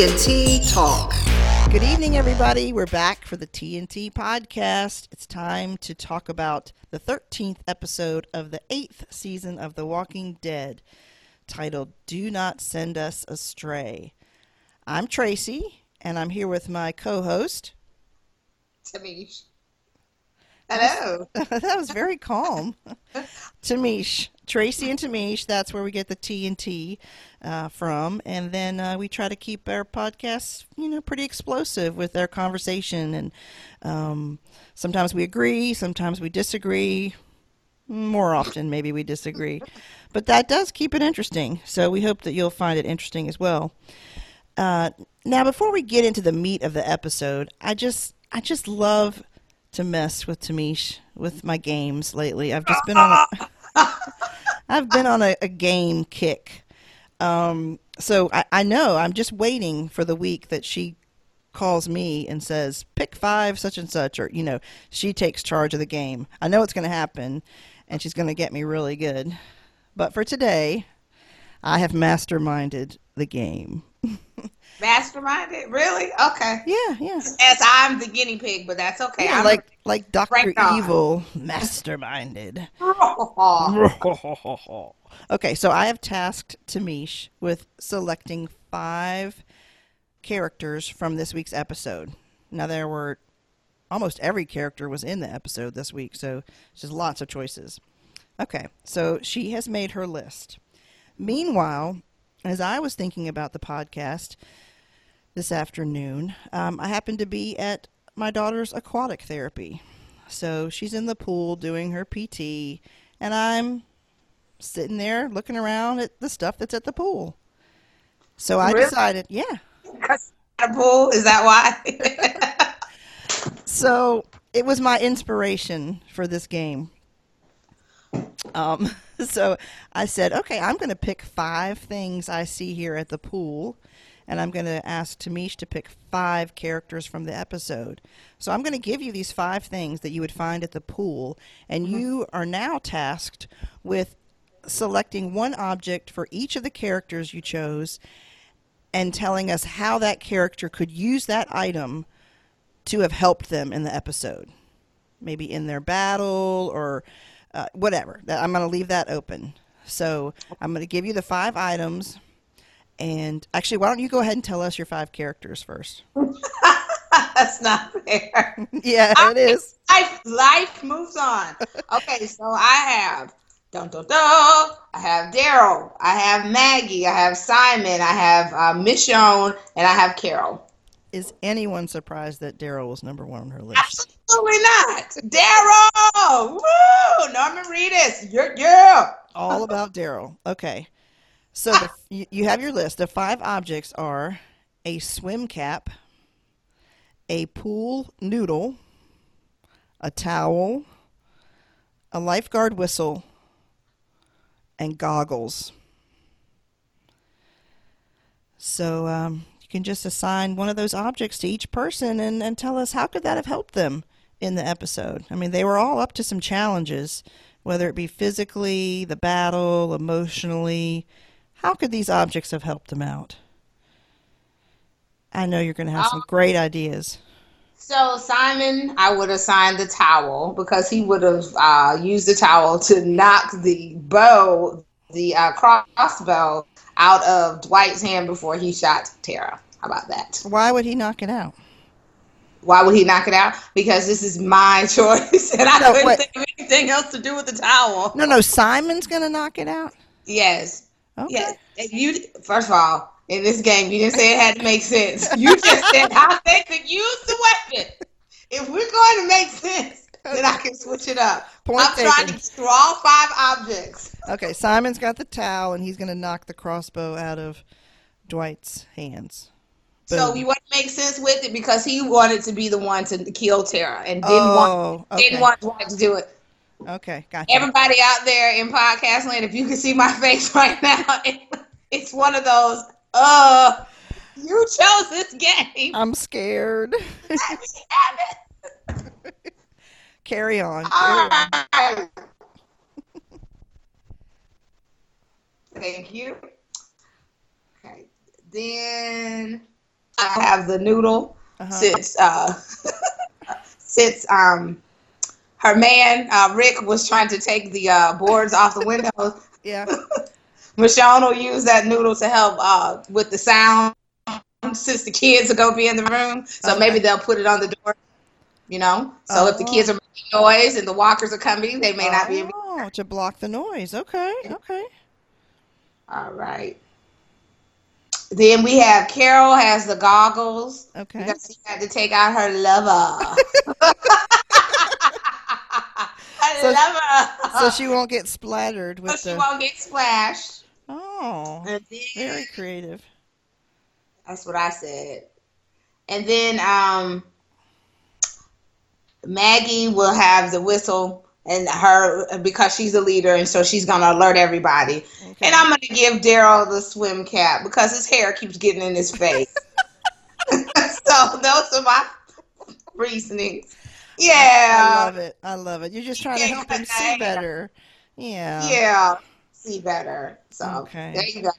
TNT Talk. Good evening, everybody. We're back for the TNT podcast. It's time to talk about the 13th episode of the eighth season of The Walking Dead, titled Do Not Send Us Astray. I'm Tracy, and I'm here with my co host. Tamish. Hello. that was very calm. Tamish. Tracy and Tamish, that's where we get the T and T uh, from. And then uh, we try to keep our podcasts, you know, pretty explosive with our conversation. And um, sometimes we agree, sometimes we disagree. More often, maybe we disagree. But that does keep it interesting. So we hope that you'll find it interesting as well. Uh, now, before we get into the meat of the episode, I just I just love to mess with Tamish with my games lately. I've just been on a I've been on a, a game kick. Um, so I, I know I'm just waiting for the week that she calls me and says pick five such and such or you know she takes charge of the game i know it's going to happen and she's going to get me really good but for today i have masterminded the game Masterminded? Really? Okay. yeah yeah As I'm the guinea pig, but that's okay. yeah I'm like like dr Right evil masterminded okay, so I have tasked Tamish with selecting five characters from this week's episode. Now there were almost every character was in the episode this week, so just lots of choices. Okay, so she has made her list. Meanwhile, as I was thinking about the podcast this afternoon, um, I happened to be at my daughter's aquatic therapy. So she's in the pool doing her PT, and I'm sitting there looking around at the stuff that's at the pool. So I Really? decided, yeah. Because a pool? Is that why? So it was my inspiration for this game. Um, so I said, okay, I'm going to pick five things I see here at the pool, and I'm going to ask Tamish to pick five characters from the episode. So I'm going to give you these five things that you would find at the pool, and you are now tasked with selecting one object for each of the characters you chose and telling us how that character could use that item to have helped them in the episode. Maybe in their battle or uh, whatever. I'm going to leave that open. So I'm going to give you the five items. And actually, why don't you go ahead and tell us your five characters first? that's not fair. yeah, it is. Life, life moves on. Okay, so I have dun dun dun. I have Daryl. I have Maggie. I have Simon. I have uh, Michonne, and I have Carol. Is anyone surprised that Daryl was number one on her list? Absolutely not. Daryl. Woo! Norman Reedus. Yeah, yeah. All about Daryl. Okay. So the, you, you have your list. The five objects are a swim cap, a pool noodle, a towel, a lifeguard whistle, and goggles. So um, can just assign one of those objects to each person and, and tell us how could that have helped them in the episode. I mean, they were all up to some challenges, whether it be physically, the battle, emotionally. How could these objects have helped them out? I know you're going to have some great ideas. So Simon, I would assign the towel because he would have uh, used the towel to knock the bow, the uh, crossbow, out of Dwight's hand before he shot Tara. How about that? Why would he knock it out? Why would he knock it out? Because this is my choice, and I No, couldn't wait. think of anything else to do with the towel. No, no, Simon's going to knock it out? Yes, Okay. yes. You first of all, in this game, you didn't say it had to make sense. You just said how they could use the weapon. If we're going to make sense, then I can switch it up. Point I'm trying to all five objects. Okay, Simon's got the towel and he's going to knock the crossbow out of Dwight's hands. So Boom. you want to make sense with it because he wanted to be the one to kill Tara and didn't Oh, want okay. didn't want Dwight to do it. Okay, gotcha. Everybody out there in podcast land, if you can see my face right now, it's one of those. Uh, you chose this game. I'm scared. Carry on. Carry on. Thank you. Okay. Then I have the noodle Uh-huh. since uh, since um her man uh, Rick was trying to take the uh, boards off the windows. Yeah. Michonne will use that noodle to help uh, with the sound since the kids are gonna be in the room. So Okay. maybe they'll put it on the door. You know, so if the Oh. kids are noise and the walkers are coming, they may not be able. Oh, to block the noise. Okay. Okay. All right. Then we have Carol has the goggles Okay. because she had to take out her lover. her So- lover. So she won't get splattered So with she the. won't get splashed. Oh, then, very creative. That's what I said. And then um, Maggie will have the whistle and her because she's a leader and so she's gonna alert everybody. Okay. And I'm gonna give Daryl the swim cap because his hair keeps getting in his face. so those are my reasonings. Yeah. I Yeah. love it. I love it. You're just trying to help him yeah. see better. Yeah. Yeah. See better. So Okay. there you go.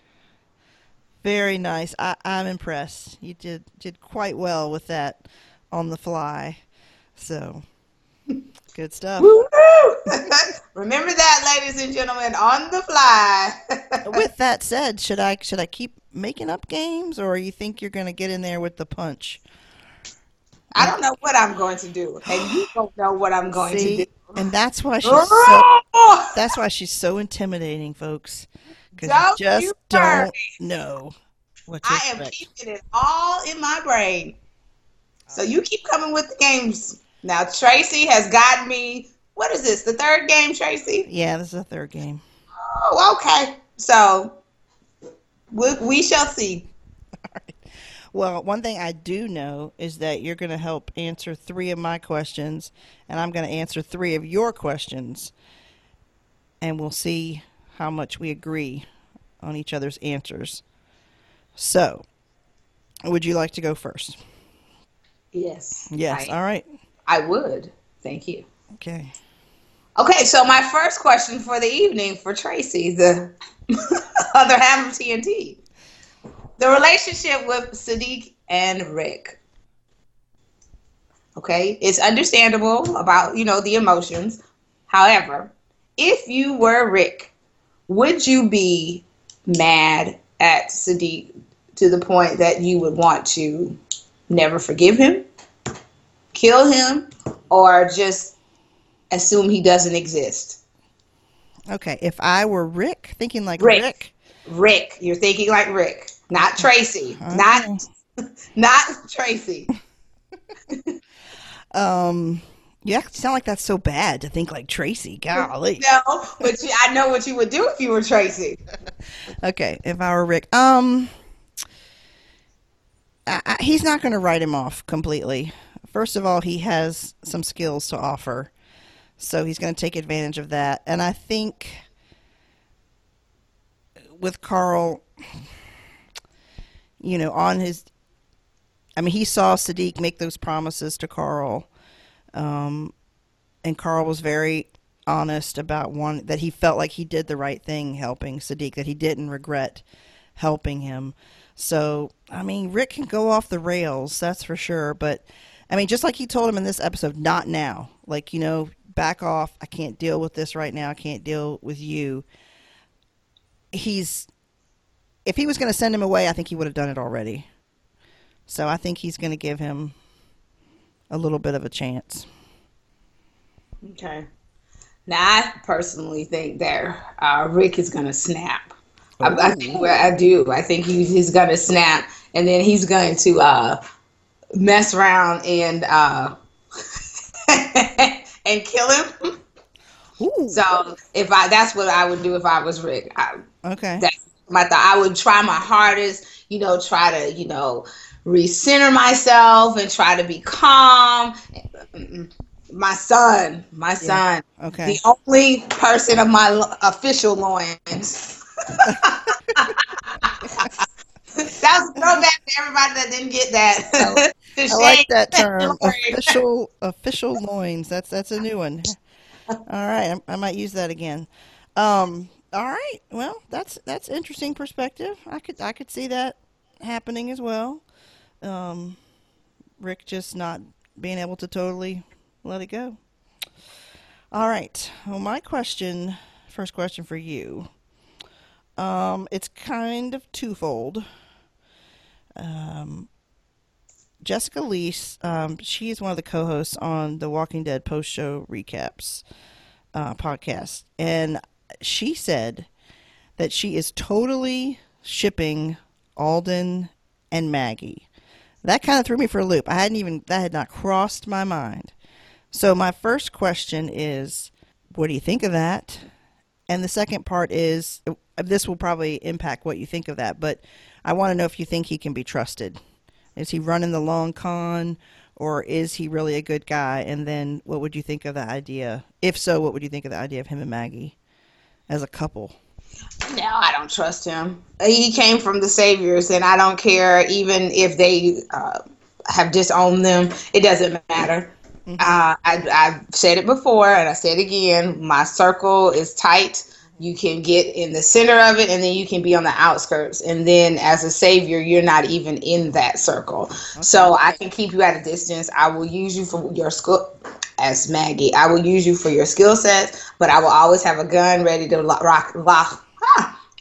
Very nice. I, I'm impressed. You did did quite well with that on the fly. So good stuff. Remember that, ladies and gentlemen, on the fly. with that said, should I should I keep making up games or you think you're gonna get in there with the punch? I don't know what I'm going to do, and you don't know what I'm going See? to do. And that's why she's so that's why she's so intimidating, folks. Because you just you don't know what to I am keeping it all in my brain. So you keep coming with the games. Now Tracy has gotten me. What is this? The third game, Tracy? Yeah, this is the third game. Oh, okay. So we, we shall see. Well, one thing I do know is that you're going to help answer three of my questions, and I'm going to answer three of your questions, and we'll see how much we agree on each other's answers. So, would you like to go first? Yes. Yes. I, All right. I would. Thank you. Okay. Okay, so my first question for the evening for Tracy, the other half of TNT. The relationship with Siddiq and Rick. Okay, it's understandable about, you know, the emotions. However, if you were Rick, would you be mad at Siddiq to the point that you would want to never forgive him, kill him, or just assume he doesn't exist? Okay. If I were Rick, thinking like Rick. Rick, Rick, you're thinking like Rick, not Tracy, Okay. not not Tracy. um, you act- sound like that's so bad to think like Tracy. Golly. No, but you, I know what you would do if you were Tracy. Okay, if I were Rick, um, I, I, he's not going to write him off completely. First of all, he has some skills to offer, so he's going to take advantage of that. And I think with Carl, you know, on his, I mean, he saw Siddiq make those promises to Carl, um, and Carl was very honest about one that he felt like he did the right thing helping Siddiq, that he didn't regret helping him. So, I mean, Rick can go off the rails, that's for sure. But, I mean, just like he told him in this episode, not now. Like, you know, back off. I can't deal with this right now. I can't deal with you. He's, if he was going to send him away, I think he would have done it already. So I think he's going to give him a little bit of a chance. Okay. Now, I personally think that uh, Rick is going to snap. I, I think I do. I think he, he's going to snap, and then he's going to uh, mess around and uh, and kill him. Ooh. So if I, that's what I would do if I was Rick. I, Okay. that's my thought. I would try my hardest, you know, try to, you know, recenter myself and try to be calm. My son, my son, Okay. the only person of my official loins. that was a throwback to everybody that didn't get that. I like that term. Official official loins. That's that's a new one. All right, I, I might use that again. Um, all right. Well, that's that's interesting perspective. I could I could see that happening as well. um, Rick just not being able to totally let it go. All right. Well, my question, first question for you, um, it's kind of twofold. Um, Jessica Liese, um, she is one of the co-hosts on the Walking Dead post-show recaps uh, podcast, and she said that she is totally shipping Alden and Maggie. That kind of threw me for a loop. I hadn't even that had not crossed my mind. So my first question is, what do you think of that? And the second part is, this will probably impact what you think of that, but I want to know if you think he can be trusted. Is he running the long con, or is he really a good guy? And then, what would you think of the idea? If so, what would you think of the idea of him and Maggie as a couple? No, I don't trust him. He came from the Saviors, and I don't care even if they uh, have disowned them. It doesn't matter. Mm-hmm. Uh, I, I've said it before, and I said it again. My circle is tight. You can get in the center of it, and then you can be on the outskirts. And then, as a savior, you're not even in that circle. Okay. So I can keep you at a distance. I will use you for your school as Maggie. I will use you for your skill sets, but I will always have a gun ready to rock, rock,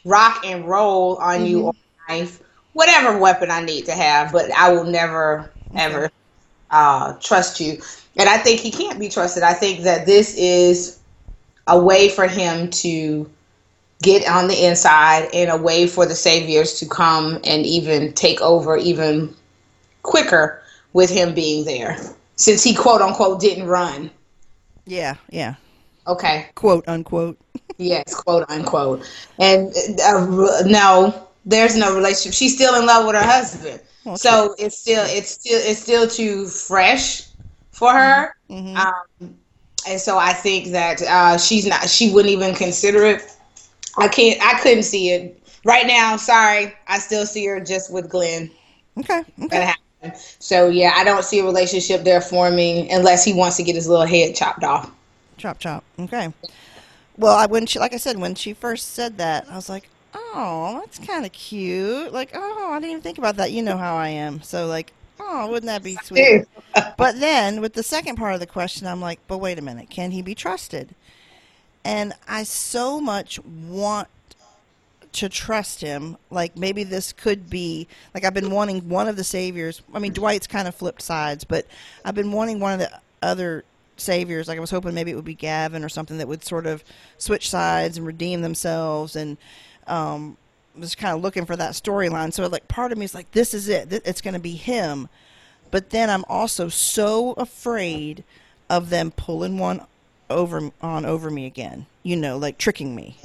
rock and roll on mm-hmm. you or knife, whatever weapon I need to have. But I will never okay. ever uh, trust you. And I think he can't be trusted. I think that this is a way for him to get on the inside and a way for the saviors to come and even take over even quicker with him being there since he quote unquote didn't run. Yeah, yeah. Okay. Quote unquote. yes, quote unquote. And uh, no, there's no relationship. She's still in love with her husband. Okay. So it's still it's still it's still too fresh for her. Mm-hmm. Um, and so I think that uh, she's not. She wouldn't even consider it. I can't. I couldn't see it right now. Sorry, I still see her just with Glenn. Okay. Okay. So yeah, I don't see a relationship there forming unless he wants to get his little head chopped off. Chop chop. Okay. Well, I when she like I said when she first said that, I was like, oh, that's kind of cute. Like, oh, I didn't even think about that. You know how I am. So like, oh, wouldn't that be sweet? but then with the second part of the question, I'm like, but wait a minute, can he be trusted? And I so much want to trust him. Like maybe this could be like I've been wanting one of the saviors. I mean, Dwight's kind of flipped sides, but I've been wanting one of the other saviors. Like I was hoping maybe it would be Gavin or something that would sort of switch sides and redeem themselves and um, was kind of looking for that storyline. So like part of me is like, this is it. It's going to be him. But then I'm also so afraid of them pulling one over on over me again. You know, like tricking me.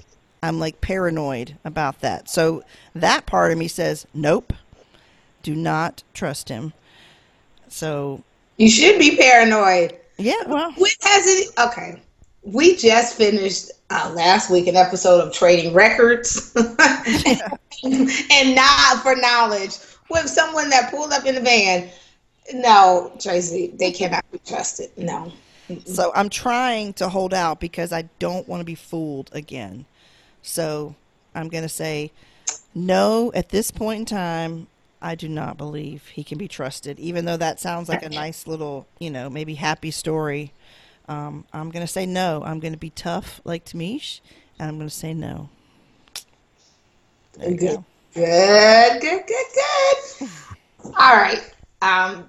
I'm like paranoid about that. So that part of me says, nope, do not trust him. So you should be paranoid. Yeah, well, when has it? Okay, we just finished uh, last week an episode of Trading Records, and not for knowledge with someone that pulled up in the van. No, Tracy, they cannot be trusted. No. So I'm trying to hold out because I don't want to be fooled again. So I'm going to say no at this point in time. I do not believe he can be trusted, even though that sounds like a nice little, you know, maybe happy story. Um, I'm going to say no. I'm going to be tough like Tamish, and I'm going to say no. There you good. Go. good, good, good, good. All right. Um,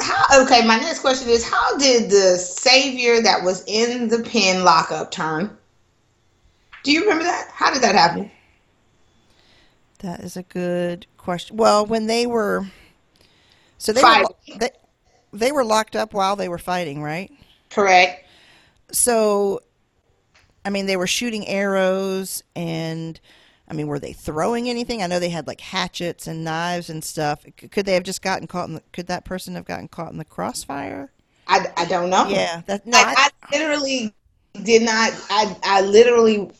how, okay, my next question is How did the savior that was in the pen lockup turn? Do you remember that? How did that happen? That is a good question. Well, when they were. So they were, they, they were locked up while they were fighting, right? Correct. So, I mean, they were shooting arrows, and I mean, were they throwing anything? I know they had like hatchets and knives and stuff. Could they have just gotten caught in? The, could that person have gotten caught in the crossfire? I, I don't know. Yeah, that no, I, I, literally did not. I I literally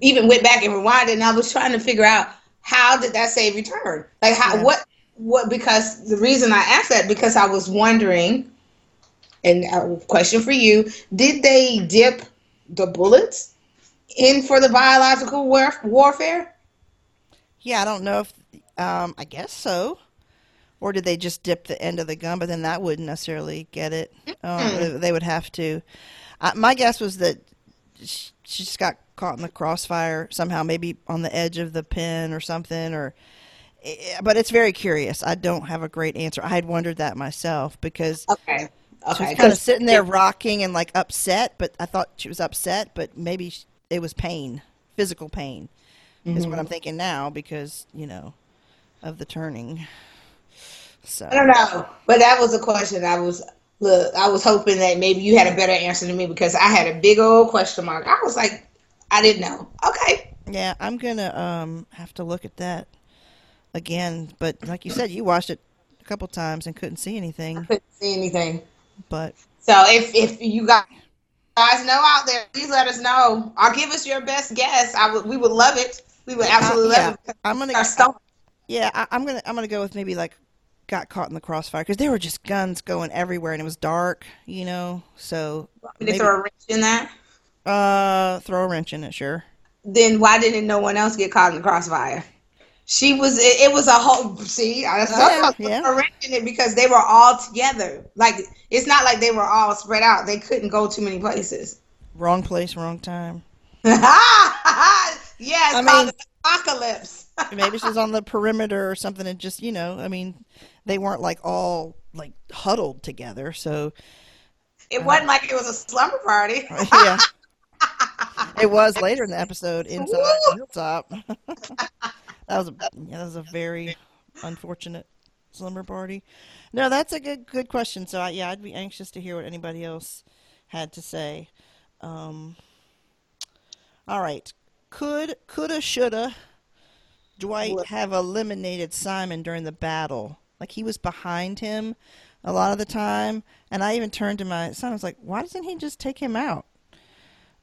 even went back and rewinded, and I was trying to figure out how did that save return? Like how yeah. what what because the reason I asked that because I was wondering and a question for you, did they dip the bullets in for the biological war- warfare? Yeah, I don't know if um, I guess so. or did they just dip the end of the gun? But then that wouldn't necessarily get it. Um, they- would have to. Uh, my guess was that sh- she just got caught in the crossfire somehow, maybe on the edge of the pin or something, or. Eh, But it's very curious. I don't have a great answer. I had wondered that myself because Okay. she was kind of sitting there rocking and like upset, but I thought she was upset, but maybe it was pain, physical pain, is what I'm thinking now because you know of the turning. So I don't know, but that was a question I was look. I was hoping that maybe you had a better answer than me because I had a big old question mark. I was like, I didn't know. Okay, yeah, I'm gonna um have to look at that again. But like you said, you watched it a couple times and couldn't see anything. I couldn't see anything. But So if if you got guys know out there, please let us know or give us your best guess. I would we would love it. We would absolutely Uh, yeah, love it. I'm gonna stomach. Yeah, I, I'm gonna I'm gonna go with maybe like got caught in the crossfire because there were just guns going everywhere and it was dark, you know. So Did maybe- throw a wrench in that? uh, throw a wrench in it, sure. Then why didn't no one else get caught in the crossfire? She was. It, it was a whole. See, I was Oh, yeah, yeah. a it because they were all together. Like it's not like they were all spread out. They couldn't go too many places. Wrong place, wrong time. yeah, it's I called mean- the apocalypse. Maybe she's on the perimeter or something, and just you know, I mean, they weren't like all like huddled together, so It uh, wasn't like it was a slumber party. yeah. It was later in the episode inside the hilltop. That was a yeah, that was a very unfortunate slumber party. No, that's a good good question. So I, yeah, I'd be anxious to hear what anybody else had to say. Um, all right, could coulda shoulda Dwight have eliminated Simon during the battle? Like he was behind him a lot of the time, and I even turned to my son. I was like, "Why doesn't he just take him out?"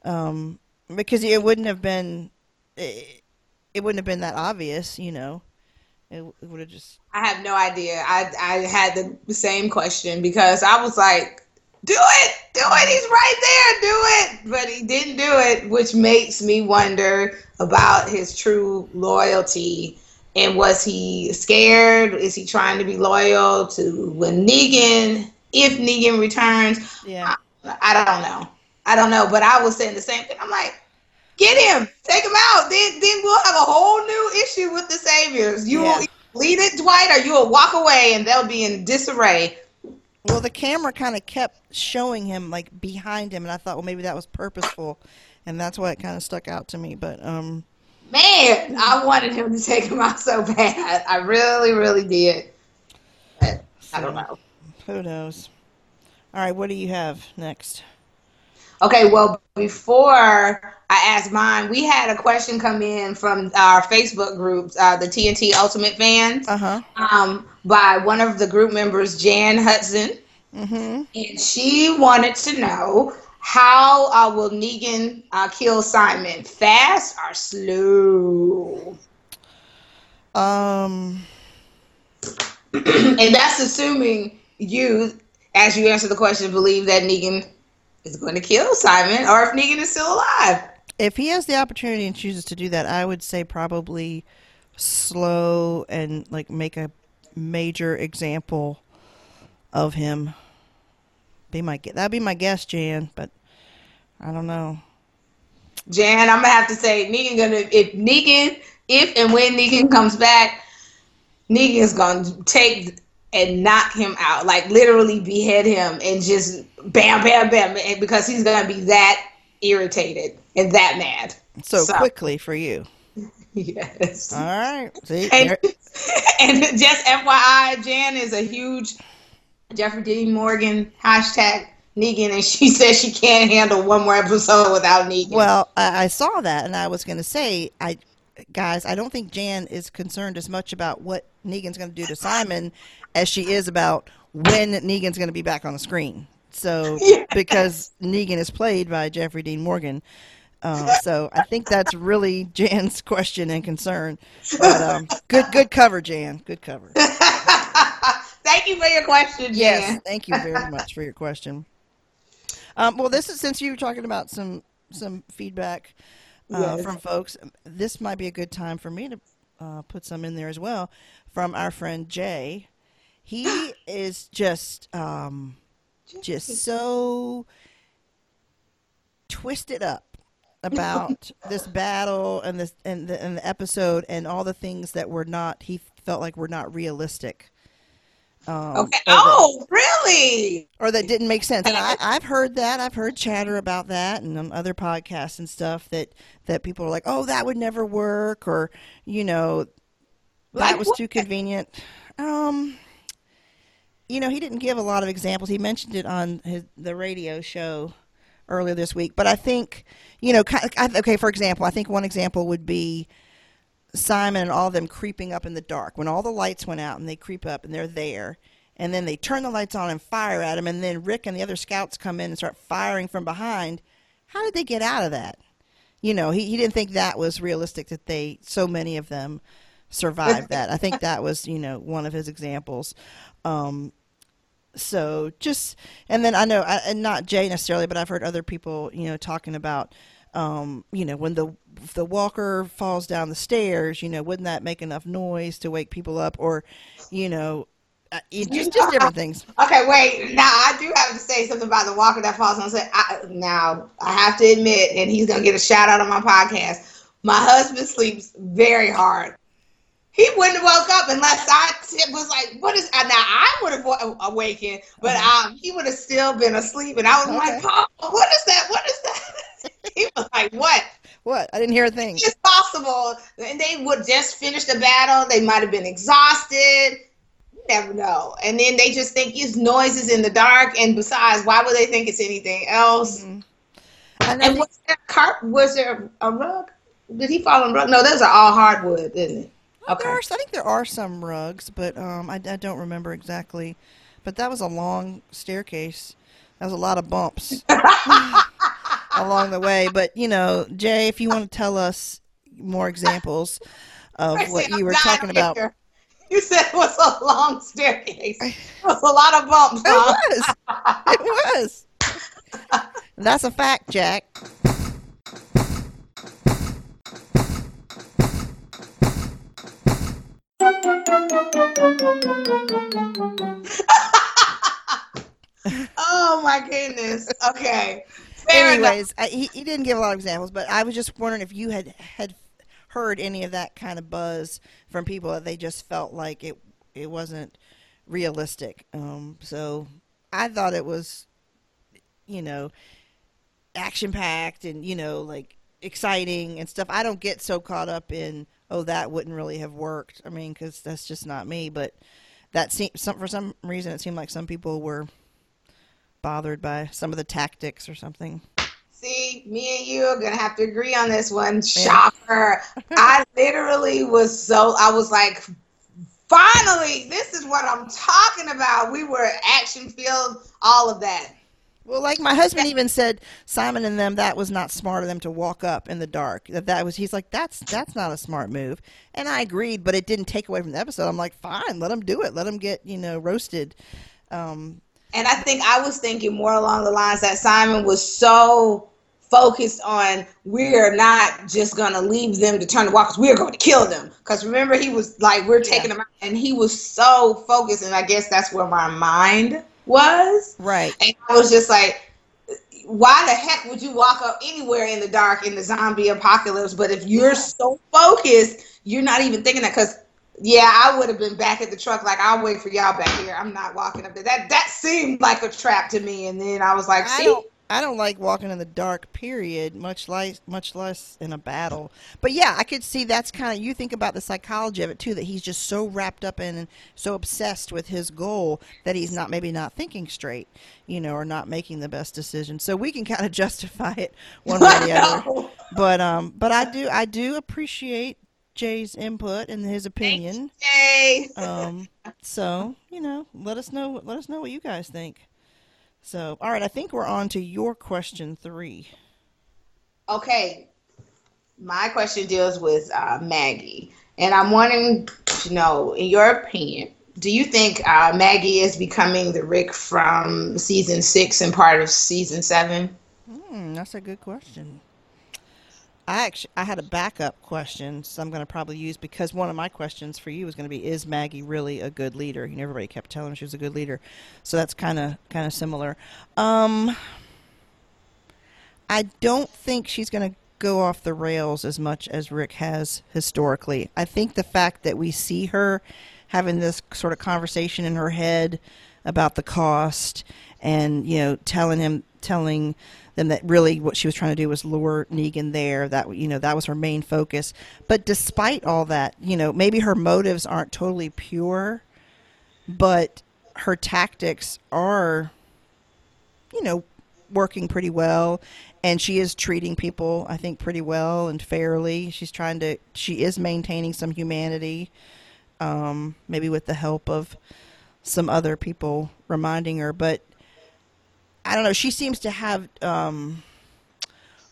Um, because it wouldn't have been it, it wouldn't have been that obvious, you know. It, it would have just I have no idea. I I had the, the same question because I was like, "Do it, do it! He's right there, do it!" But he didn't do it, which makes me wonder about his true loyalty. And was he scared? Is he trying to be loyal to when Negan, if Negan returns? yeah. I don't know. I don't know. But I was saying the same thing. I'm like, get him, take him out. Then then we'll have a whole new issue with the saviors. You Yeah. will lead it, Dwight, or you will walk away and they'll be in disarray. Well, the camera kind of kept showing him like behind him, and I thought, well, maybe that was purposeful, and that's why it kind of stuck out to me. But um, Man, I wanted him to take him out so bad. I really, really did. But I don't know. who knows? All right, what do you have next? Okay, well, before I ask mine, we had a question come in from our Facebook group, uh, the TNT Ultimate fans. Uh huh. um, by one of the group members, Jan Hudson, Mm-hmm. and she wanted to know how uh, will Negan uh, kill Simon, fast or slow? Um. and that's assuming you, as you answer the question, believe that Negan is going to kill Simon, or if Negan is still alive. If he has the opportunity and chooses to do that, I would say probably slow and like make a major example of him. Be my that'd be my guess, Jan, but I don't know. Jan, I'm gonna have to say Negan gonna if Negan if and when Negan comes back, Negan's gonna take and knock him out, like literally behead him and just bam, bam, bam, and because he's gonna be that irritated and that mad. So, So- quickly for you. Yes. All right. See, And, and just FYI, Jan is a huge Jeffrey Dean Morgan hashtag Negan, and she says she can't handle one more episode without Negan. well, I, I saw that, and I was going to say, I guys, I don't think Jan is concerned as much about what Negan's going to do to Simon as she is about when Negan's going to be back on the screen. So, because Negan is played by Jeffrey Dean Morgan. Uh, so I think that's really Jan's question and concern. But um, good, good cover, Jan. Good cover. Thank you for your question, Jan. Yes, thank you very much for your question. Um, well, this is since you were talking about some some feedback uh, Yes. from folks. This might be a good time for me to uh, put some in there as well from our friend Jay. He is just um, just so twisted up about this battle and this and the, and the episode and all the things that were not he felt like were not realistic. Um, okay. Oh, that, really? Or that didn't make sense. And I, I've heard that. I've heard chatter about that, and on other podcasts and stuff that that people are like, "Oh, that would never work," or you know, that like was too convenient. Um, you know, he didn't give a lot of examples. He mentioned it on his the radio show earlier this week, but I think you know, okay. For example, I think one example would be Simon and all of them creeping up in the dark when all the lights went out and they creep up and they're there and then they turn the lights on and fire at him and then Rick and the other scouts come in and start firing from behind how did they get out of that you know he, he didn't think that was realistic that they so many of them survived that i think that was you know one of his examples um, so just and then i know I, and not jay necessarily but i've heard other people you know talking about um, you know, when the the walker falls down the stairs, you know, wouldn't that make enough noise to wake people up? Or, you know, uh, just, just different things. Okay, wait. Now I do have to say something about the walker that falls on. I, now I have to admit, and he's gonna get a shout out on my podcast. My husband sleeps very hard. He wouldn't have woke up unless I was like, "What is?" Now I would have awakened, but uh-huh. um, he would have still been asleep, and I was okay. like, "Paul, what is that? What is that?" he was like, "What? What? I didn't hear a thing." It's possible, and they would just finish the battle. They might have been exhausted. You never know. And then they just think it's noises in the dark. And besides, why would they think it's anything else? Mm-hmm. And, and was there carp? Was there a rug? Did he fall on rug? No, those are all hardwood, isn't it? Okay. Are, I think there are some rugs, but um, I, I don't remember exactly. But that was a long staircase. That was a lot of bumps. along the way. But you know, Jay, if you want to tell us more examples of what you were talking about. You said it was a long staircase. It was a lot of bumps. Huh? It was. it was. That's a fact, Jack. oh my goodness. Okay. Anyways, I, he, he didn't give a lot of examples, but I was just wondering if you had had heard any of that kind of buzz from people that they just felt like it it wasn't realistic. Um, so I thought it was, you know, action packed and you know like exciting and stuff. I don't get so caught up in oh that wouldn't really have worked. I mean, because that's just not me. But that seemed some for some reason it seemed like some people were bothered by some of the tactics or something. See, me and you are gonna have to agree on this one. Shocker! I literally was so I was like, finally, this is what I'm talking about. We were action filled, all of that. Well, like my husband even said, Simon and them that was not smart of them to walk up in the dark. That that was he's like that's that's not a smart move, and I agreed, but it didn't take away from the episode. I'm like, fine, let them do it, let them get you know roasted. Um, and I think I was thinking more along the lines that Simon was so focused on we're not just going to leave them to turn the walkers we're going to kill them because remember he was like we're taking yeah. them out and he was so focused and i guess that's where my mind was right and i was just like why the heck would you walk up anywhere in the dark in the zombie apocalypse but if you're so focused you're not even thinking that because yeah, I would have been back at the truck. Like I'll wait for y'all back here. I'm not walking up there. That that seemed like a trap to me. And then I was like, see. I don't, like walking in the dark. Period. Much less, much less in a battle. But yeah, I could see that's kind of. You think about the psychology of it too. That he's just so wrapped up in and so obsessed with his goal that he's not maybe not thinking straight, you know, or not making the best decision. So we can kind of justify it one way or the other. But um, but I do I do appreciate Jay's input and his opinion. Thanks, Jay. um, so you know, let us know. Let us know what you guys think. So, all right, I think we're on to your question three. Okay, my question deals with uh, Maggie, and I'm wanting to know, in your opinion, do you think uh, Maggie is becoming the Rick from season six and part of season seven? Hmm, that's a good question. I actually I had a backup question, so I'm going to probably use because one of my questions for you was going to be: Is Maggie really a good leader? You know, everybody kept telling her she was a good leader, so that's kind of kind of similar. Um, I don't think she's going to go off the rails as much as Rick has historically. I think the fact that we see her having this sort of conversation in her head about the cost and you know telling him telling them that really what she was trying to do was lure Negan there. That you know that was her main focus. But despite all that you know maybe her motives aren't totally pure but her tactics are you know working pretty well. And she is treating people i think pretty well and fairly. She's trying to she is maintaining some humanity um, maybe with the help of some other people reminding her. But i don't know she seems to have um,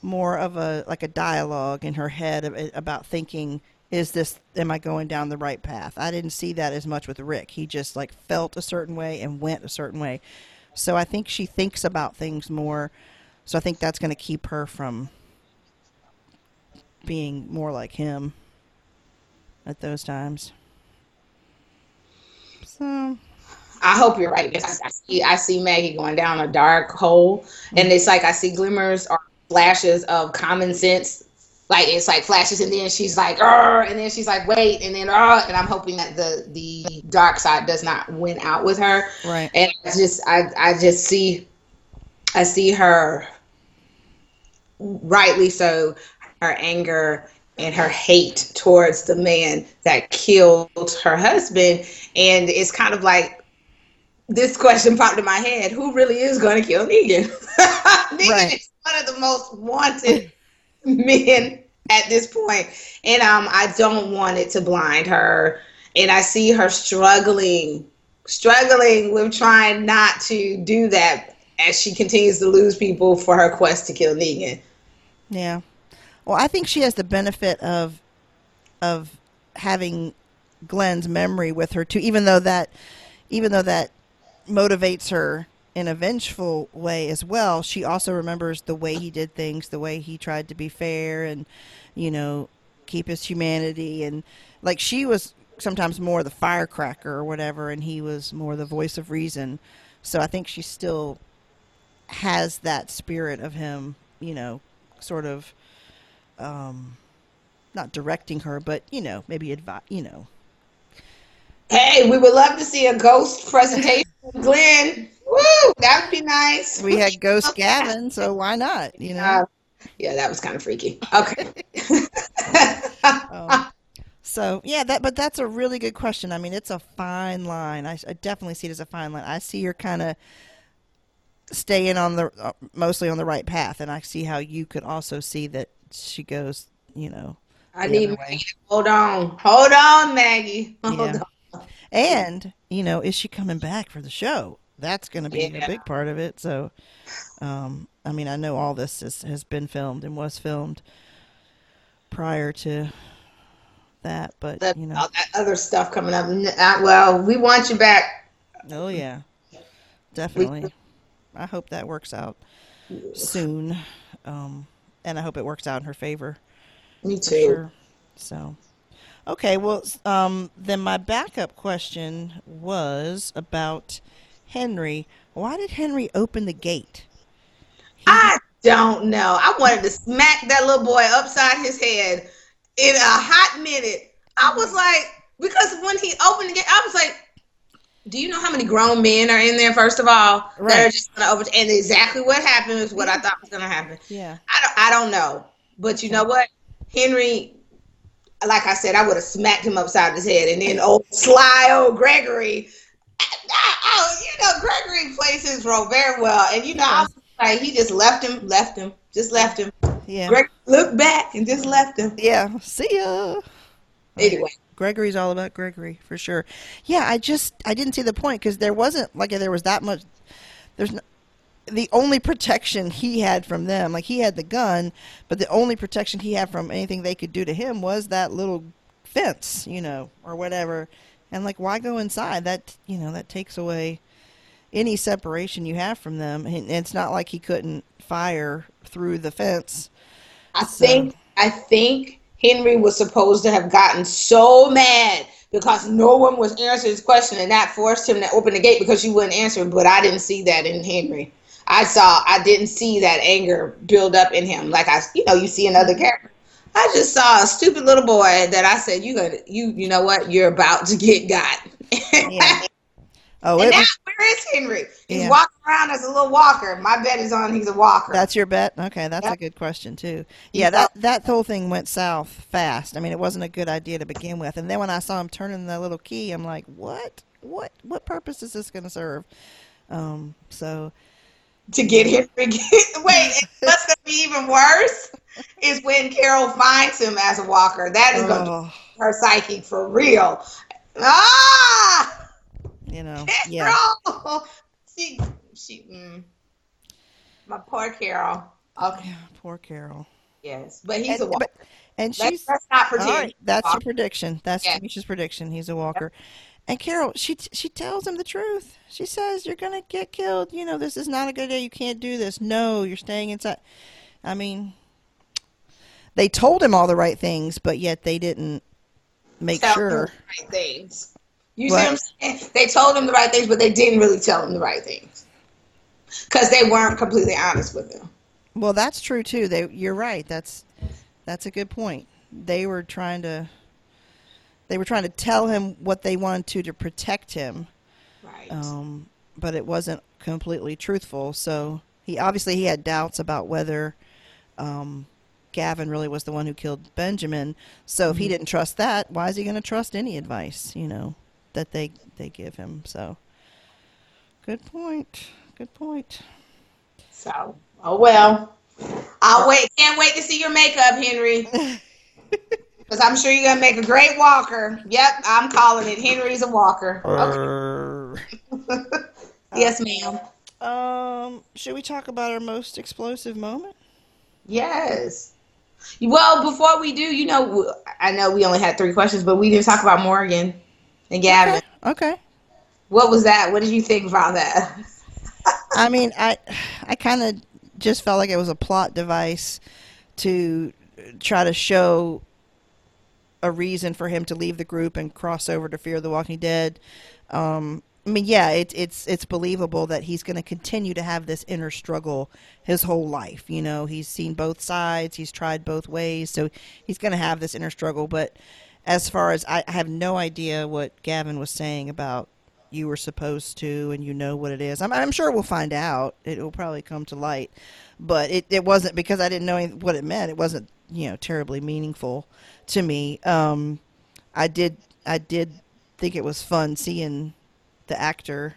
more of a like a dialogue in her head about thinking is this am i going down the right path i didn't see that as much with rick he just like felt a certain way and went a certain way so I think she thinks about things more. So I think that's going to keep her from being more like him at those times. So I hope you're right. I see, I see Maggie going down a dark hole, and it's like I see glimmers or flashes of common sense. Like it's like flashes and then she's like and then she's like wait and then and i'm hoping that the the dark side does not win out with her. Right. And i just i i just see i see her rightly so her anger and her hate towards the man that killed her husband. And it's kind of like this question popped in my head who really is going to kill negan negan right. is one of the most wanted men at this point. And um, I don't want it to blind her. And I see her struggling, struggling with trying not to do that as she continues to lose people for her quest to kill Negan. Yeah. Well, I think she has the benefit of of having Glenn's memory with her too, even though that even though that motivates her in a vengeful way as well, she also remembers the way he did things, the way he tried to be fair and, you know, keep his humanity. And like she was sometimes more the firecracker or whatever, and he was more the voice of reason. So I think she still has that spirit of him, you know, sort of, um, not directing her, but, you know, maybe advise, you know. Hey, we would love to see a ghost presentation, Glenn. Woo, that would be nice. We had Ghost Gavin, so why not? You know. Uh, yeah, that was kind of freaky. Okay. um, so yeah, that but that's a really good question. I mean, it's a fine line. I, I definitely see it as a fine line. I see you're kind of staying on the uh, mostly on the right path, and I see how you could also see that she goes. You know. I need Maggie. Hold on, hold on, Maggie. Hold yeah. on. And you know, is she coming back for the show? that's going to be yeah. a big part of it. So, um, I mean, I know all this is, has been filmed and was filmed prior to that, but that, you know, all that other stuff coming up. Uh, well, we want you back. Oh yeah, definitely. We, I hope that works out soon, um, and I hope it works out in her favor. Me too. Sure. So. Okay, well, um, then my backup question was about Henry. Why did Henry open the gate? He I don't know. I wanted to smack that little boy upside his head in a hot minute. I was like, because when he opened the gate, I was like, do you know how many grown men are in there? First of all, right. that are just gonna open. And exactly what happened is what I thought was gonna happen. Yeah, I don't. I don't know, but you know what, Henry. Like I said, I would have smacked him upside his head, and then old sly old Gregory oh, you know, Gregory plays his role very well, and you know, I was like, he just left him, left him, just left him. Yeah. Greg looked back and just left him. Yeah. See ya. Anyway. Gregory's all about Gregory for sure. Yeah, I just I didn't see the point because there wasn't like there was that much. There's no, the only protection he had from them, like he had the gun, but the only protection he had from anything they could do to him was that little fence, you know, or whatever. And like, why go inside? That you know that takes away any separation you have from them. And it's not like he couldn't fire through the fence. I so. think I think Henry was supposed to have gotten so mad because no one was answering his question, and that forced him to open the gate because you wouldn't answer. But I didn't see that in Henry. I saw, I didn't see that anger build up in him like I, you know, you see another character. I just saw a stupid little boy that I said, "You gonna, you, you know what? You're about to get got." Yeah. Oh, and it now, where is Henry? He's Yeah. walking around as a little walker. My bet is on he's a walker. that's your bet. Okay, that's a good question too. You Yeah, that that whole thing went south fast. I mean, it wasn't a good idea to begin with. And then when I saw him turning the little key, I'm like, what? What? What purpose is this going to serve? Um, so to get Henry. Wait, what's gonna be even worse is when Carol finds him as a walker. That is gonna oh, be her psyche for real. Ah, you know, yeah. Carol. She, she. Mm. My poor Carol. Okay, Yeah, poor Carol. yes, but he's a walker. but, and she's let's not pretend. right. That's walker. prediction. That's Yeah. Prediction. He's a walker. And Carol, she she tells him the truth. She says, "You're gonna get killed. You know, this is not a good day. You can't do this. No, you're staying inside." I mean, they told him all the right things, but yet they didn't make Tell sure. the right things. You What? see what I'm saying? They told him the right things, but they didn't really tell him the right things because they weren't completely honest with him. Well, that's true too. They, you're right. That's that's a good point. They were trying to they were trying to tell him what they wanted to to protect him, Right. um, but it wasn't completely truthful. So he obviously he had doubts about whether um, Gavin really was the one who killed Benjamin. So if he didn't trust that, why is he going to trust any advice? You know that they they give him. So good point. Good point. So, oh well. I'll wait. Can't wait to see your makeup, Henry. Because I'm sure you're gonna make a great walker. Yep, I'm calling it. Henry's a walker. Okay. Yes, ma'am. Um, should we talk about our most explosive moment? Yes. Well, before we do, you know, I know we only had three questions, but we didn't talk about Morgan and Gavin. Okay. Okay. What was that? What did you think about that? I mean, I I kind of just felt like it was a plot device to try to show a reason for him to leave the group and cross over to Fear the Walking Dead. Um, I mean, yeah, it's it's it's believable that he's going to continue to have this inner struggle his whole life. You know, he's seen both sides, he's tried both ways, so he's going to have this inner struggle. But as far as I, I have no idea what Gavin was saying about you were supposed to and you know what it is. I'm, I'm sure we'll find out. It will probably come to light. But it, it wasn't because I didn't know what it meant. It wasn't, you know, terribly meaningful to me. Um, I did I did think it was fun seeing the actor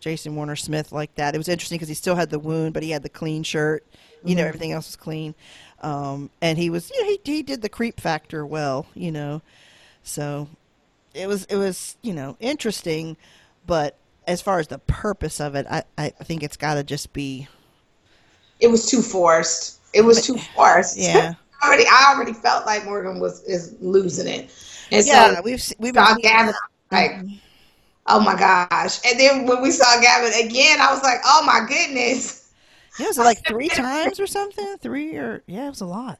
Jayson Warner Smith like that. It was interesting because he still had the wound, but he had the clean shirt. You know, everything else was clean. Um, and he was, you know, he he did the creep factor well. You know, so it was it was you know interesting, but as far as the purpose of it, I I think it's got to just be It was too forced. It was too forced. yeah already, I already felt like Morgan was is losing it, and yeah. so We've we've been Gavin like, oh my gosh! And then when we saw Gavin again, I was like, oh my goodness! yeah, it was it like three times or something? Three or yeah, it was a lot.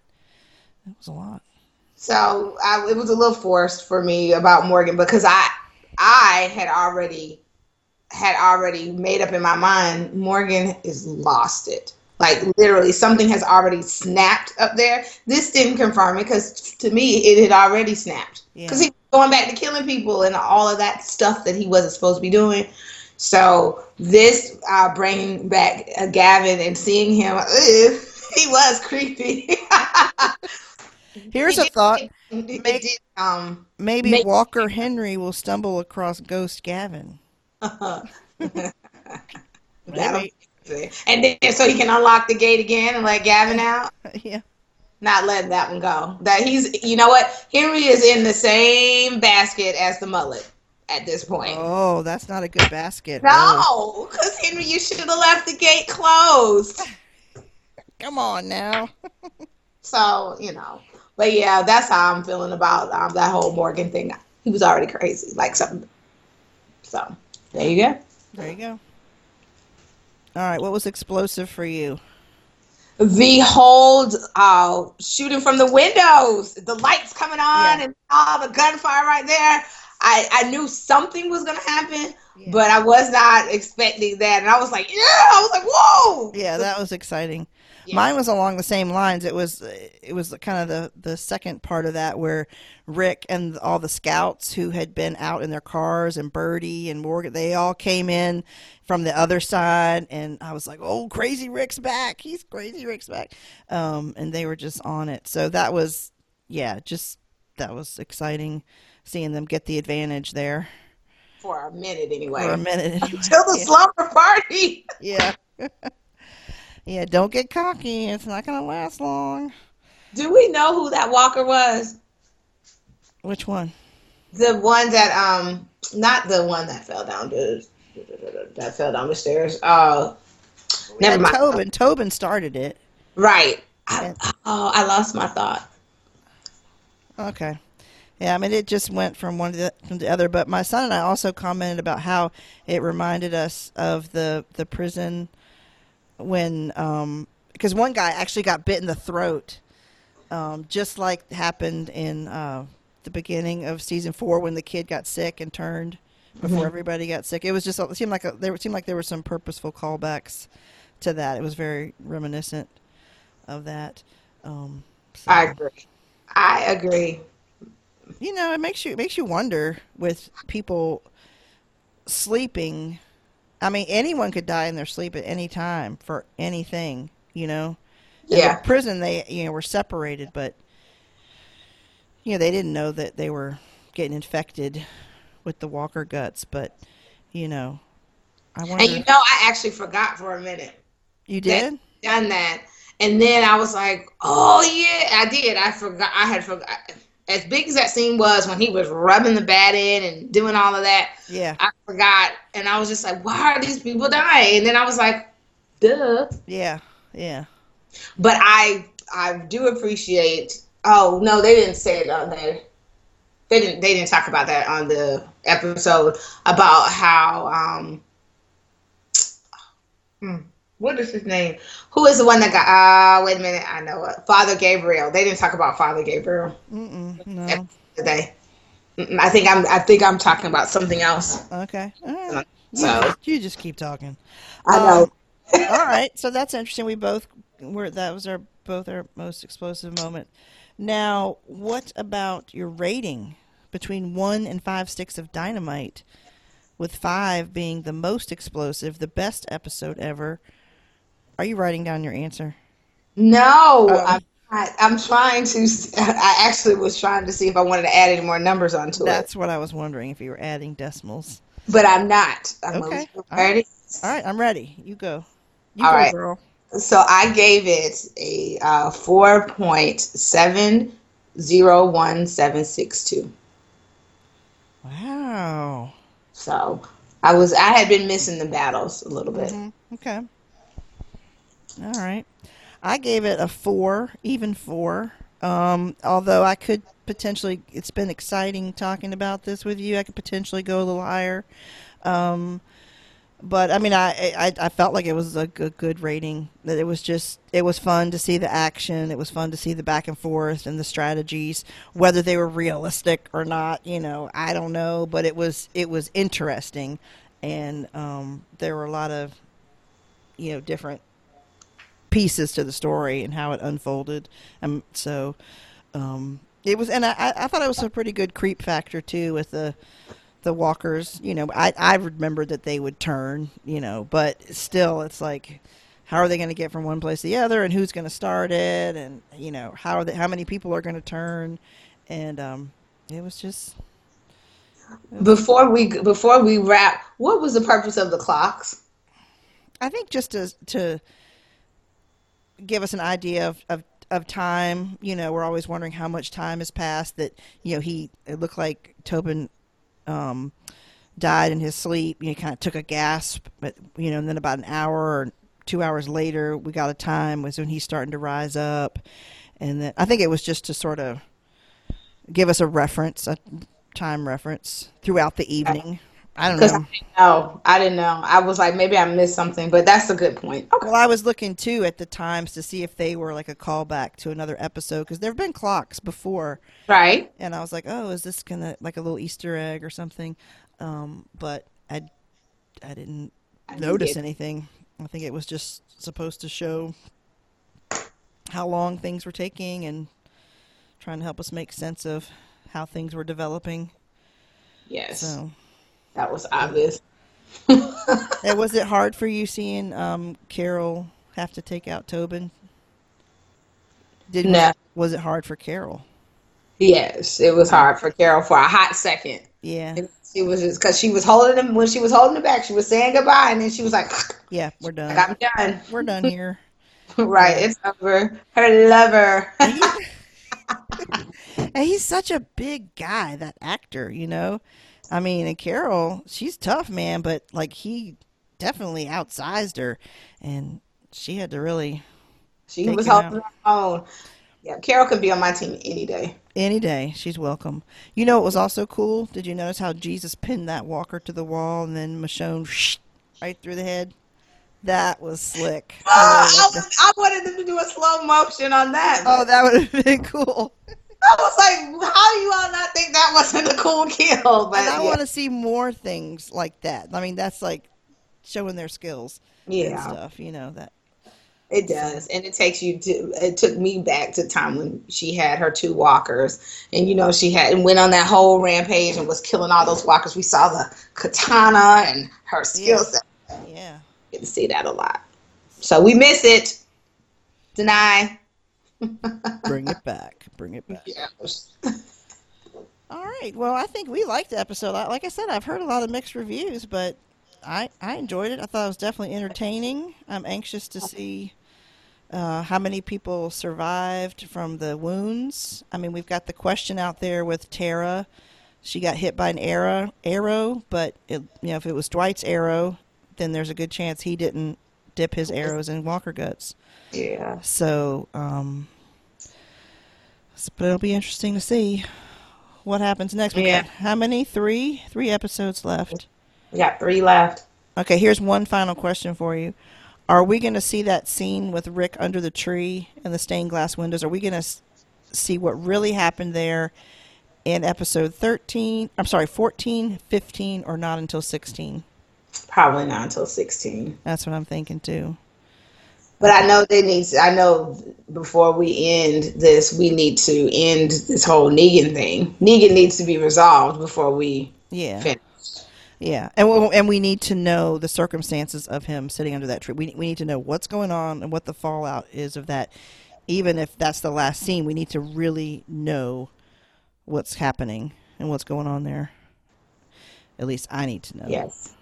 It was a lot. So I, it was a little forced for me about Morgan because I I had already had already made up in my mind Morgan is lost it. Like literally something has already snapped up there. This didn't confirm it because to me it had already snapped. Yeah. Because he was going back to killing people and all of that stuff that he wasn't supposed to be doing. So this uh, bringing back uh, Gavin and seeing him, ugh, he was creepy. Here's a thought. It, it Make- did, um, Maybe Walker Henry will stumble across Ghost Gavin. Maybe. And then so he can unlock the gate again and let Gavin out. yeah. Not letting that one go. That he's, you know what? Henry is in the same basket as the mullet at this point. Oh, that's not a good basket. Oh, No, because Henry, you should have left the gate closed. come on now. So you know, but yeah, that's how I'm feeling about um, that whole Morgan thing. He was already crazy, like something. So there you go. There you go. All right, what was explosive for you? the whole uh, shooting from the windows, the lights coming on, Yeah. and all the gunfire right there. I, I knew something was gonna happen, Yeah. but I was not expecting that, and I was like, yeah, I was like, whoa, Yeah, that was exciting. Yeah. Mine was along the same lines. It was it was kind of the the second part of that where Rick and all the scouts who had been out in their cars and Birdie and Morgan they all came in from the other side and I was like, "Oh, crazy Rick's back. He's crazy Rick's back." Um and they were just on it. So that was yeah, just that was exciting seeing them get the advantage there for a minute anyway, for a minute. anyway. until the Yeah. slumber party. Yeah. yeah, don't get cocky. It's not going to last long. Do we know who that walker was? Which one? The one that um, not the one that fell down the that fell down the stairs. Uh, never mind. Tobin. Tobin started it. Right. I, oh, I lost my thought. Okay. Yeah, I mean, it just went from one to the, to the other. But my son and I also commented about how it reminded us of the the prison when, um, because one guy actually got bit in the throat, um, just like happened in uh, the beginning of season four when the kid got sick and turned before Mhm. everybody got sick. It was just it seemed like a, there seemed like there were some purposeful callbacks to that. It was very reminiscent of that. Um, so I agree. I agree. you know, it makes you it makes you wonder with people sleeping. I mean, anyone could die in their sleep at any time for anything. You know, Yeah. the prison they you know were separated, but you know they didn't know that they were getting infected with the Walker guts. But you know, I wonder. And you know, I actually forgot for a minute. you did? Done that. And then I was like, oh, yeah, I did. I forgot. I had forgot. As big as that scene was when he was rubbing the bat in and doing all of that, Yeah, I forgot. And I was just like, why are these people dying? And then I was like, duh. yeah, yeah. But I I do appreciate. Oh no, they didn't say it on there. They didn't. They didn't talk about that on the episode about how. um hmm, What is his name? Who is the one that got? Uh, wait a minute. I know it. Father Gabriel. They didn't talk about Father Gabriel Mm-mm, no. today. I think I'm. I think I'm talking about something else. Okay. Right. You, So just, you just keep talking. I know. Um, all right, so that's interesting. We both were that was our both our most explosive moment. Now, what about your rating between one and five sticks of dynamite, with five being the most explosive, the best episode ever? Are you writing down your answer? No, Oh. I'm. I'm trying to. I actually was trying to see if I wanted to add any more numbers onto it. That's what I was wondering if you were adding decimals. but I'm not. I'm Okay. ready. All right, I'm ready. You go. You All go, right. girl. So I gave it a uh, four point seven zero one seven six two. Wow. So I was I had been missing the battles a little bit. Mhm. Okay. All right. I gave it a four, even four. Um, although I could potentially, it's been exciting talking about this with you. I could potentially go a little higher. Um, but I mean, I, I I felt like it was a good, good rating. That it was just it was fun to see the action. It was fun to see the back and forth and the strategies, whether they were realistic or not. You know, I don't know, but it was it was interesting, and um, there were a lot of you know different pieces to the story and how it unfolded. Um, so um, it was, and I, I I thought it was a pretty good creep factor too with the the walkers. You know, I I remembered that they would turn. You know, but still, it's like. How are they going to get from one place to the other, and who's going to start it, and you know how are they, how many people are going to turn, and um, it was just Before we before we wrap, what was the purpose of the clocks? I think just to to give us an idea of, of of time, you know, we're always wondering how much time has passed. That you know, he it looked like Tobin um, died in his sleep. You know, kind of took a gasp, but you know, and then about an hour or two hours later, we got a time was when he's starting to rise up, and then I think it was just to sort of give us a reference, a time reference throughout the evening. I don't Because I know. didn't know. I didn't know. I was like, maybe I missed something, but that's a good point. Okay. Well, I was looking too at the times to see if they were like a callback to another episode because there have been clocks before, Right. and I was like, oh, is this gonna like a little Easter egg or something? Um, but I, I didn't I notice get- anything. I think it was just supposed to show how long things were taking and trying to help us make sense of how things were developing. Yes. So, That was obvious. and was it hard for you seeing um, Carol have to take out Tobin? Did No. was it hard for Carol? Yes, it was hard for Carol for a hot second. Yeah, And She was just because she was holding him when she was holding him back. She was saying goodbye, and then she was like, yeah, we're done. like, "I'm done." We're done here. right, it's over. Her lover. And he's such a big guy, that actor, you know. I mean, and Carol, she's tough, man, but like he definitely outsized her, and she had to really she was holding her own. Yeah, Carol could be on my team any day. any day. She's welcome. You know, it was also cool. Did you notice how Jesus pinned that walker to the wall and then Michonne right through the head? That was slick. I Ah, I, I wanted them to do a slow motion on that. Oh, that would have been cool. I was like, how do you all not think that wasn't a cool kill? But And I yeah. want to see more things like that. I mean, that's like showing their skills and yeah, stuff. You know that. it does, and it takes you to. It took me back to time when she had her two walkers, and you know she had and went on that whole rampage and was killing all those walkers. We saw the katana and her skill Yeah. set. Yeah. Get to see that a lot, so we miss it. Deny. Bring it back. Bring it back. Yeah. All right. Well, I think we liked the episode. Like I said, I've heard a lot of mixed reviews, but I I enjoyed it. I thought it was definitely entertaining. I'm anxious to see uh, how many people survived from the wounds. I mean, we've got the question out there with Tara. She got hit by an arrow, arrow, but it, you know, if it was Dwight's arrow, then there's a good chance he didn't dip his arrows in Walker guts. Yeah. So, um, but it'll be interesting to see what happens next. We Yeah. got how many? Three? Three episodes left. We got three left. Okay, here's one final question for you. Are we going to see that scene with Rick under the tree and the stained glass windows? Are we going to see what really happened there in episode 13? I'm sorry, 14, 15, or not until 16? Probably not until sixteen. That's what I'm thinking too. But I know they need. To, I know before we end this, we need to end this whole Negan thing. Negan needs to be resolved before we Yeah. finish. Yeah, and we, and we need to know the circumstances of him sitting under that tree. We we need to know what's going on and what the fallout is of that. Even if that's the last scene, we need to really know what's happening and what's going on there. At least I need to know. Yes.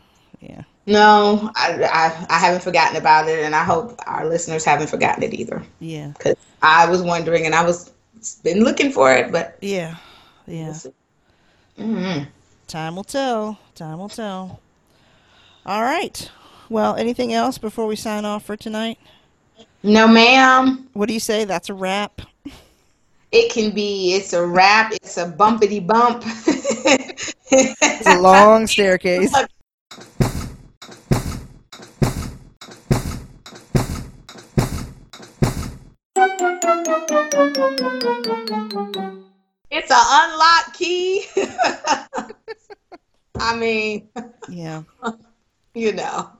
Yeah. No, I, I I haven't forgotten about it, and I hope our listeners haven't forgotten it either. Yeah. Because I was wondering, and I was been looking for it, but Yeah. Yeah. Mm-hmm. Time will tell. Time will tell. All right. Well, anything else before we sign off for tonight? no, ma'am. What do you say? That's a wrap. It can be. It's a wrap. It's a bumpity bump. It's a long staircase. It's an unlock key. I mean, Yeah. you know,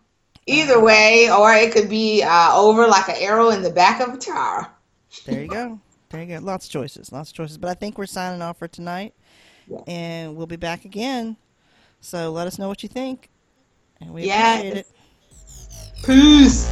either way, or it could be uh, over like an arrow in the back of a tower. There you go. There you go. Lots of choices. Lots of choices. But I think we're signing off for tonight. Yeah. And we'll be back again. So let us know what you think. And we Yes. appreciate it. Peace.